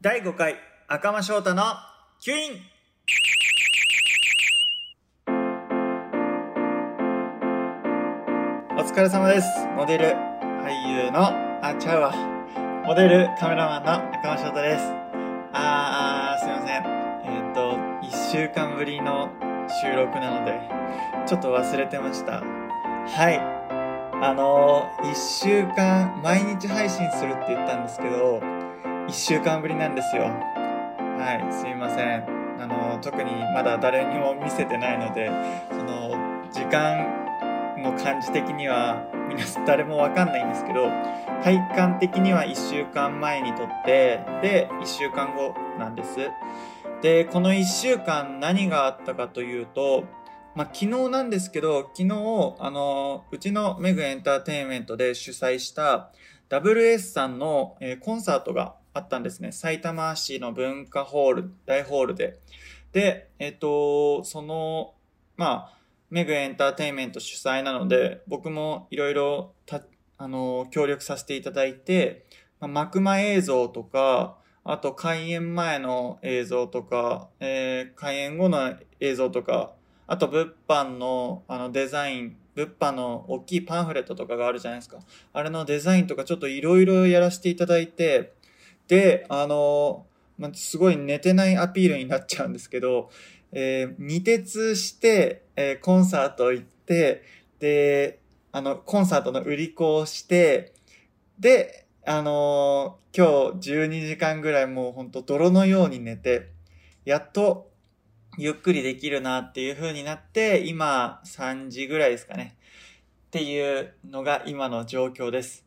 第5回赤間翔太のキュイン。お疲れ様です。モデル俳優のあちゃうわ。モデルカメラマンの赤間翔太です。あーすいません。えっ、と1週間ぶりの収録なのでちょっと忘れてました。はい。あの1週間毎日配信するって言ったんですけど1週間ぶりなんですよ。はいすいません。あの特にまだ誰にも見せてないのでその時間の感じ的には皆さん誰もわかんないんですけど体感的には1週間前にとってで1週間後なんです。でこの1週間何があったかというとまあ、昨日なんですけど、昨日、あの、うちのメグエンターテインメントで主催した WS さんの、えーコンサートがあったんですね。埼玉市の文化ホール、大ホールで。で、えっ、と、その、まあ、メグエンターテインメント主催なので、僕もいろいろ、あの、協力させていただいて、まあ、幕間映像とか、あと開演前の映像とか、えー開演後の映像とか、あと物販のあのデザイン、物販の大きいパンフレットとかがあるじゃないですか。あれのデザインとかちょっといろいろやらせていただいて、で、あの、ま、すごい寝てないアピールになっちゃうんですけど、えー二徹して、えーコンサート行って、で、あの、コンサートの売り子をして、で、あのー今日12時間ぐらいもうほんと泥のように寝て、やっとゆっくりできるなっていう風になって、今3時ぐらいですかね。っていうのが今の状況です。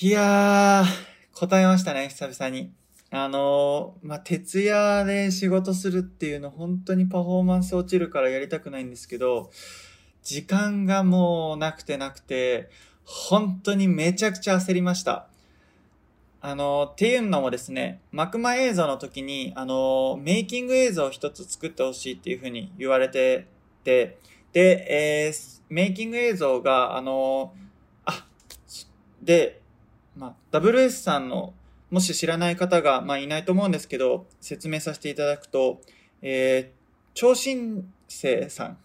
いやー、答えましたね、久々に。あのーまあ、徹夜で仕事するっていうの本当にパフォーマンス落ちるからやりたくないんですけど、時間がもうなくてなくて、本当にめちゃくちゃ焦りました。あの、っていうのもですね、幕間映像の時に、あの、メイキング映像を一つ作ってほしいっていうふうに言われてて、で、えーメイキング映像が、あの、あ、で、まあ、WS さんの、もし知らない方が、まあ、いないと思うんですけど、説明させていただくと、えー、超新星さん。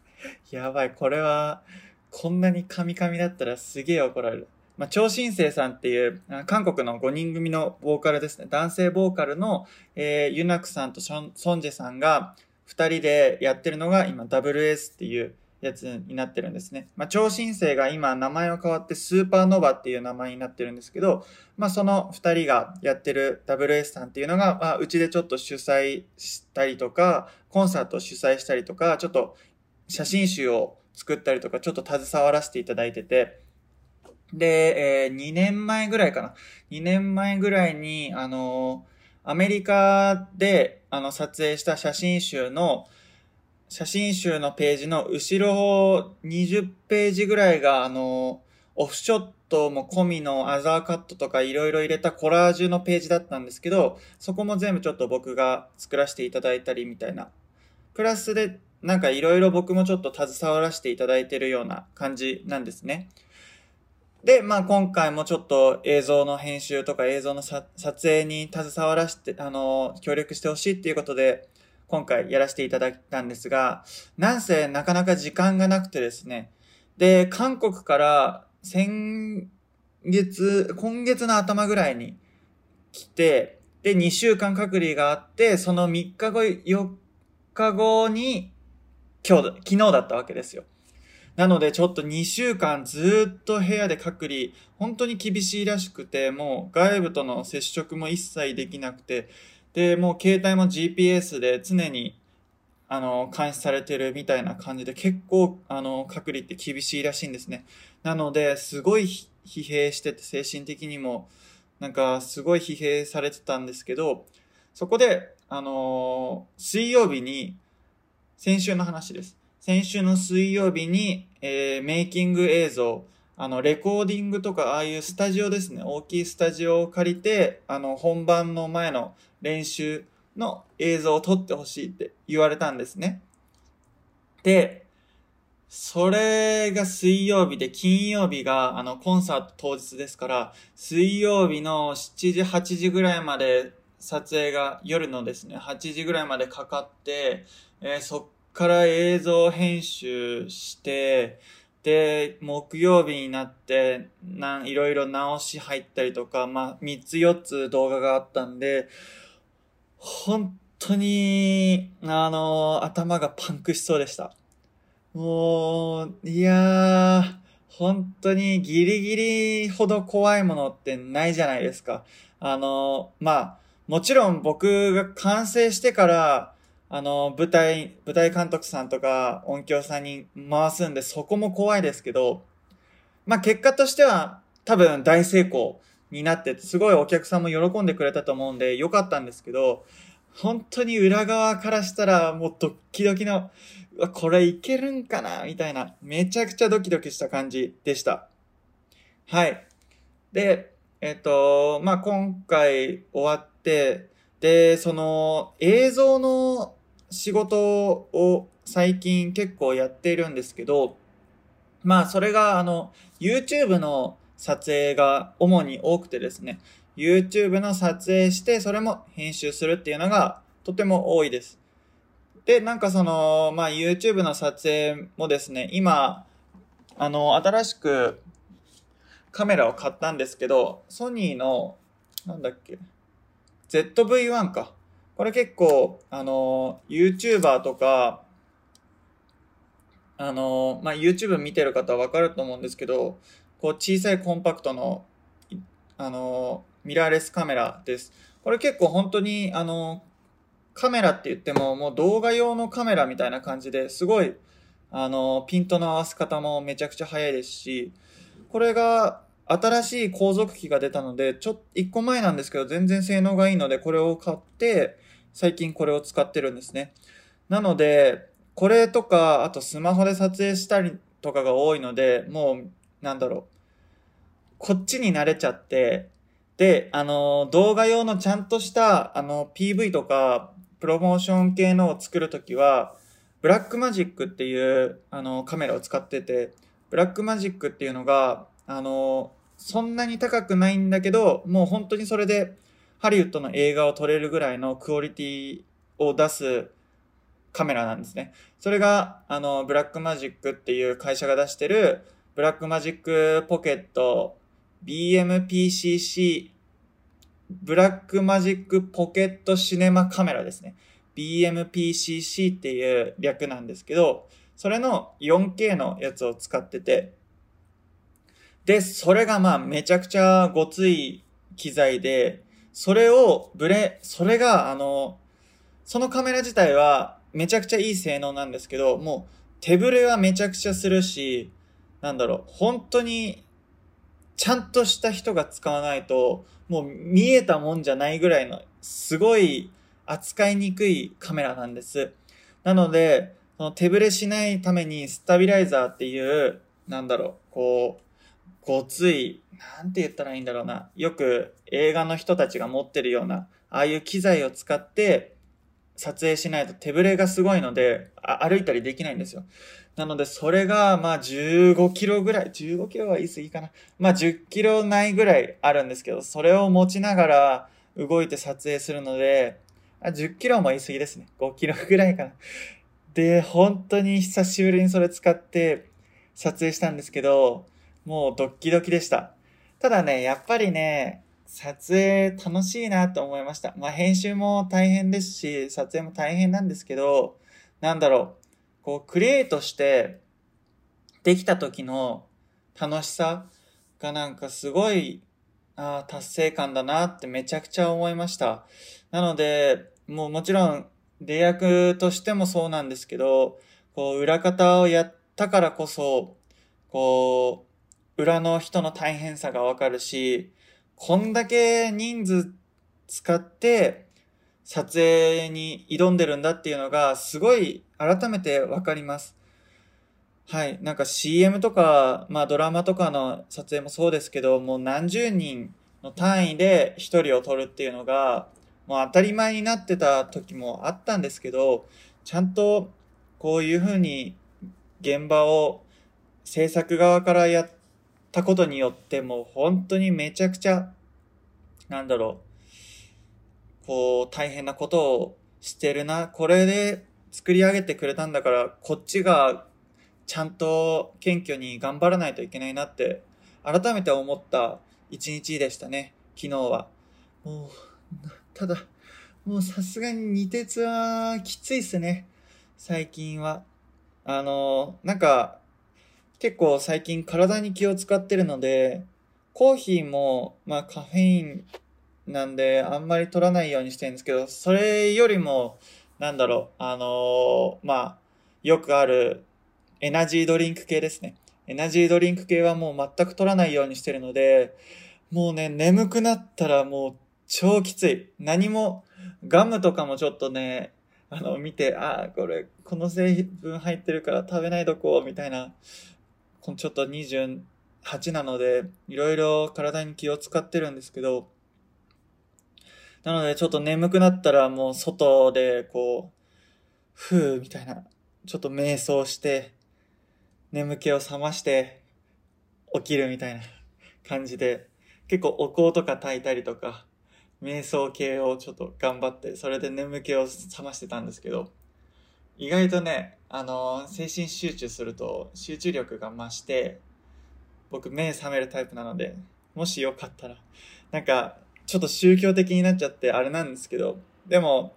やばい、これは、こんなにカミカミだったらすげえ怒られる。まあ、超新星さんっていう、韓国の5人組のボーカルですね。男性ボーカルの、えーユナクさんとションソンジェさんが2人でやってるのが今 WS っていうやつになってるんですね。まあ、超新星が今名前を変わってスーパーノヴァっていう名前になってるんですけど、まあ、その2人がやってる WS さんっていうのが、まあ、うちでちょっと主催したりとか、コンサートを主催したりとか、ちょっと写真集を作ったりとか、ちょっと携わらせていただいてて、で、えー2年前ぐらいかな。2年前ぐらいに、あのーアメリカで、あの、撮影した写真集の、写真集のページの後ろ20ページぐらいが、あのーオフショットも込みのアザーカットとかいろいろ入れたコラージュのページだったんですけど、そこも全部ちょっと僕が作らせていただいたりみたいな。プラスで、なんかいろいろ僕もちょっと携わらせていただいてるような感じなんですね。で、まあ今回もちょっと映像の編集とか映像の撮影に携わらせて、あの、協力してほしいっていうことで、今回やらせていただいたんですが、なんせなかなか時間がなくてですね。で、韓国から先月、今月の頭ぐらいに来て、で、2週間隔離があって、その3日後、4日後に、今日、昨日だったわけですよ。なのでちょっと2週間ずっと部屋で隔離、本当に厳しいらしくて、もう外部との接触も一切できなくて、で、もう携帯も GPS で常に、あの、監視されてるみたいな感じで、結構、あの、隔離って厳しいらしいんですね。なので、すごい疲弊してて、精神的にも、なんか、すごい疲弊されてたんですけど、そこで、あの水曜日に、先週の話です。先週の水曜日に、えーメイキング映像、あの、レコーディングとか、ああいうスタジオですね。大きいスタジオを借りて、あの、本番の前の練習の映像を撮ってほしいって言われたんですね。で、それが水曜日で、金曜日が、あの、コンサート当日ですから、水曜日の7時、8時ぐらいまで撮影が夜のですね、8時ぐらいまでかかって、えー、そっから映像編集して、で、木曜日になって、なん、いろいろ直し入ったりとか、まあ、3つ4つ動画があったんで、本当に、あの、頭がパンクしそうでした。もう、いやー、本当にギリギリほど怖いものってないじゃないですか。あの、まあ、もちろん僕が完成してから、あの、舞台、舞台監督さんとか音響さんに回すんで、そこも怖いですけど、まあ結果としては多分大成功になって、すごいお客さんも喜んでくれたと思うんで、よかったんですけど、本当に裏側からしたらもうドッキドキの、これいけるんかなみたいな、めちゃくちゃドキドキした感じでした。はい。で、えっ、と、まあ、今回終わって、で、その映像の仕事を最近結構やっているんですけど、まあ、それがあの、YouTube の撮影が主に多くてですね、YouTube の撮影して、それも編集するっていうのがとても多いです。で、なんかその、まあ YouTube の撮影もですね、今、あの、新しくカメラを買ったんですけど、ソニーの、なんだっけ、ZV-1 か。これ結構、あの、YouTuber とか、あの、まあ、YouTube 見てる方はわかると思うんですけど、こう小さいコンパクトの、あの、ミラーレスカメラです。これ結構本当に、あの、カメラって言っても、もう動画用のカメラみたいな感じですごい、あの、ピントの合わせ方もめちゃくちゃ早いですし、これが新しい後続機が出たので、ちょっと、一個前なんですけど、全然性能がいいので、これを買って、最近これを使ってるんですね。なので、これとか、あとスマホで撮影したりとかが多いので、もう、なんだろう。こっちに慣れちゃって、で、あの、動画用のちゃんとした、あの、PV とか、プロモーション系のを作るときは、 Blackmagic っていう、あの、カメラを使ってて、 Blackmagic っていうのが、あの、そんなに高くないんだけど、もう本当にそれで、ハリウッドの映画を撮れるぐらいのクオリティを出すカメラなんですね。それが、あの、 Blackmagic っていう会社が出してる、 Blackmagic Pocket BMPCC ブラックマジックポケットシネマカメラですね。BMPCC っていう略なんですけど、それの 4K のやつを使ってて、で、それがまあめちゃくちゃごつい機材で、それをブレ、それがあの、そのカメラ自体はめちゃくちゃいい性能なんですけど、もう手ブレはめちゃくちゃするし、なんだろう、本当にちゃんとした人が使わないと、もう見えたもんじゃないぐらいの、すごい扱いにくいカメラなんです。なので、その手ぶれしないためにスタビライザーっていう、なんだろう、こう、ごつい、なんて言ったらいいんだろうな。よく映画の人たちが持ってるような、ああいう機材を使って撮影しないと手ぶれがすごいので、歩いたりできないんですよ。なので、それが、まあ、15キロぐらい、15キロは言い過ぎかな。まあ、10キロないぐらいあるんですけど、それを持ちながら動いて撮影するので、あ10キロも言い過ぎですね。5キロぐらいかな。で、本当に久しぶりにそれ使って撮影したんですけど、もうドッキドキでした。ただね、やっぱりね、撮影楽しいなと思いました。まあ編集も大変ですし、撮影も大変なんですけど、なんだろう。こう、クリエイトしてできた時の楽しさがなんかすごい、ああ、達成感だなってめちゃくちゃ思いました。なので、もうもちろん、出役としてもそうなんですけど、こう、裏方をやったからこそ、こう、裏の人の大変さがわかるし、こんだけ人数使って撮影に挑んでるんだっていうのがすごい改めてわかります。はい。なんか CM とか、まあドラマとかの撮影もそうですけど、もう何十人の単位で一人を撮るっていうのが、もう当たり前になってた時もあったんですけど、ちゃんとこういうふうに現場を制作側からやってたことによってもう本当にめちゃくちゃ、なんだろう、こう大変なことをしてるな。これで作り上げてくれたんだから、こっちがちゃんと謙虚に頑張らないといけないなって改めて思った一日でしたね、昨日は。もう、ただ、もうさすがに二鉄はきついっすね。最近は。あの、なんか、結構最近体に気を使ってるので、コーヒーも、まあカフェインなんであんまり取らないようにしてるんですけど、それよりも、なんだろう、あのまあ、よくあるエナジードリンク系ですね。エナジードリンク系はもう全く取らないようにしてるので、もうね、眠くなったらもう超きつい。何も、ガムとかもちょっとね、あの、見て、ああ、これ、この成分入ってるから食べないどこう、みたいな、ちょっと28なので、いろいろ体に気を使ってるんですけど、なのでちょっと眠くなったらもう外でこう、ふーみたいな、ちょっと瞑想して、眠気を覚まして起きるみたいな 感じで、結構お香とか炊いたりとか、瞑想系をちょっと頑張って、それで眠気を覚ましてたんですけど、意外とね、あの、精神集中すると集中力が増して、僕目覚めるタイプなので、もしよかったら、なんか、ちょっと宗教的になっちゃってあれなんですけど、でも、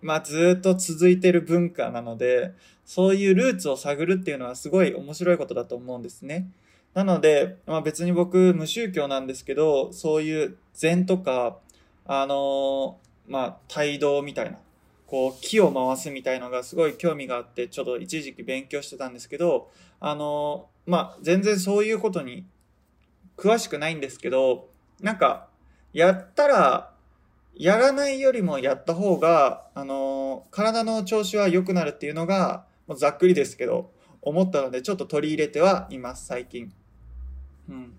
まあずっと続いてる文化なので、そういうルーツを探るっていうのはすごい面白いことだと思うんですね。なので、まあ別に僕無宗教なんですけど、そういう禅とか、あのー、まあ帯同みたいな、こう木を回すみたいのがすごい興味があって、ちょっと一時期勉強してたんですけど、あの、まあ全然そういうことに詳しくないんですけど、なんか、やったらやらないよりもやった方が、あの、体の調子は良くなるっていうのが、もうざっくりですけど、思ったので、ちょっと取り入れてはいます、最近。うん。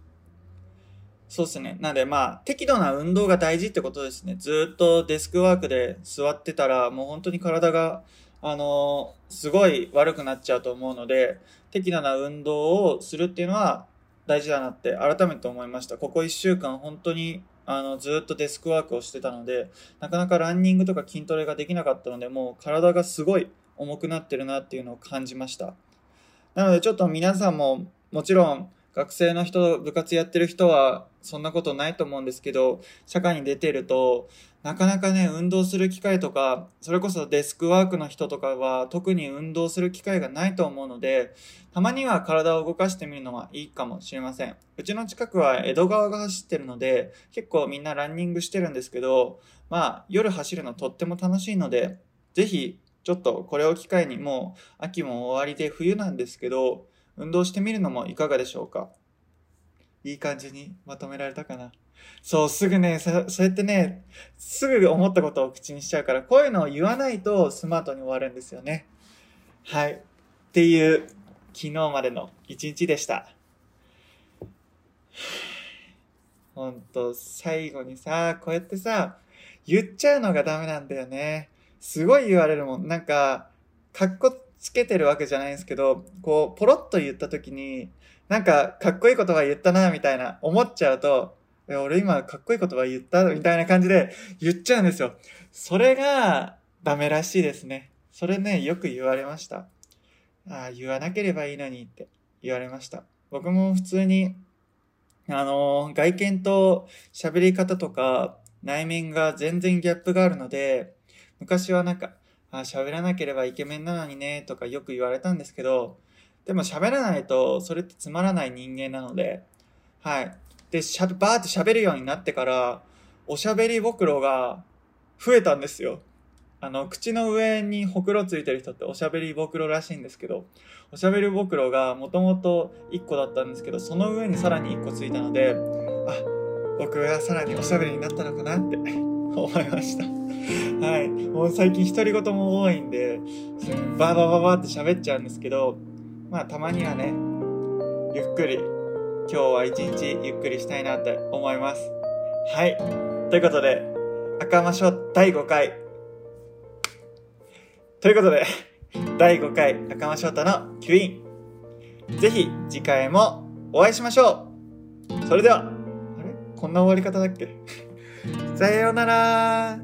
そうですね。なんでまあ、適度な運動が大事ってことですね。ずっとデスクワークで座ってたら、もう本当に体が、あのー、すごい悪くなっちゃうと思うので、適度な運動をするっていうのは大事だなって改めて思いました。ここ1週間本当にあの、ずっとデスクワークをしてたので、なかなかランニングとか筋トレができなかったので、もう体がすごい重くなってるなっていうのを感じました。なのでちょっと皆さんも、もちろん学生の人、部活やってる人はそんなことないと思うんですけど、社会に出てると、なかなかね、運動する機会とか、それこそデスクワークの人とかは特に運動する機会がないと思うので、たまには体を動かしてみるのはいいかもしれません。うちの近くは江戸川が走ってるので、結構みんなランニングしてるんですけど、まあ夜走るのとっても楽しいので、ぜひちょっとこれを機会にもう秋も終わりで冬なんですけど、運動してみるのもいかがでしょうか？いい感じにまとめられたかなそう、すぐね、そうやってね、すぐ思ったことを口にしちゃうから、こういうのを言わないとスマートに終わるんですよね。はい。っていう、昨日までの一日でした。ほんと、最後にさ、こうやってさ、言っちゃうのがダメなんだよね。すごい言われるもん。なんか、かっこつけてるわけじゃないんですけど、こう、ポロッと言った時に、なんか、かっこいい言葉言ったな、みたいな、思っちゃうと、俺今かっこいい言葉言ったみたいな感じで言っちゃうんですよ。それがダメらしいですね。それね、よく言われました。ああ、言わなければいいのにって言われました。僕も普通に、あのー、外見と喋り方とか内面が全然ギャップがあるので、昔はなんか、あ喋らなければイケメンなのにね、とかよく言われたんですけど、でも喋らないとそれってつまらない人間なので、はい。で、しゃ、バーって喋るようになってから、おしゃべりぼくろが増えたんですよ。あの、口の上にほくろついてる人っておしゃべりぼくろらしいんですけど、おしゃべりぼくろがもともと1個だったんですけど、その上にさらに1個ついたので、あ、僕がさらにおしゃべりになったのかなって思いました。はい。もう最近独り言も多いんで、バーバーバーバーって喋っちゃうんですけど、まあたまにはね、ゆっくり今日は一日ゆっくりしたいなって思います。はい。ということで、赤間書第5回。ということで、第5回赤間翔太のキュイーン。ぜひ次回もお会いしましょうそれではあれ？こんな終わり方だっけ？さようなら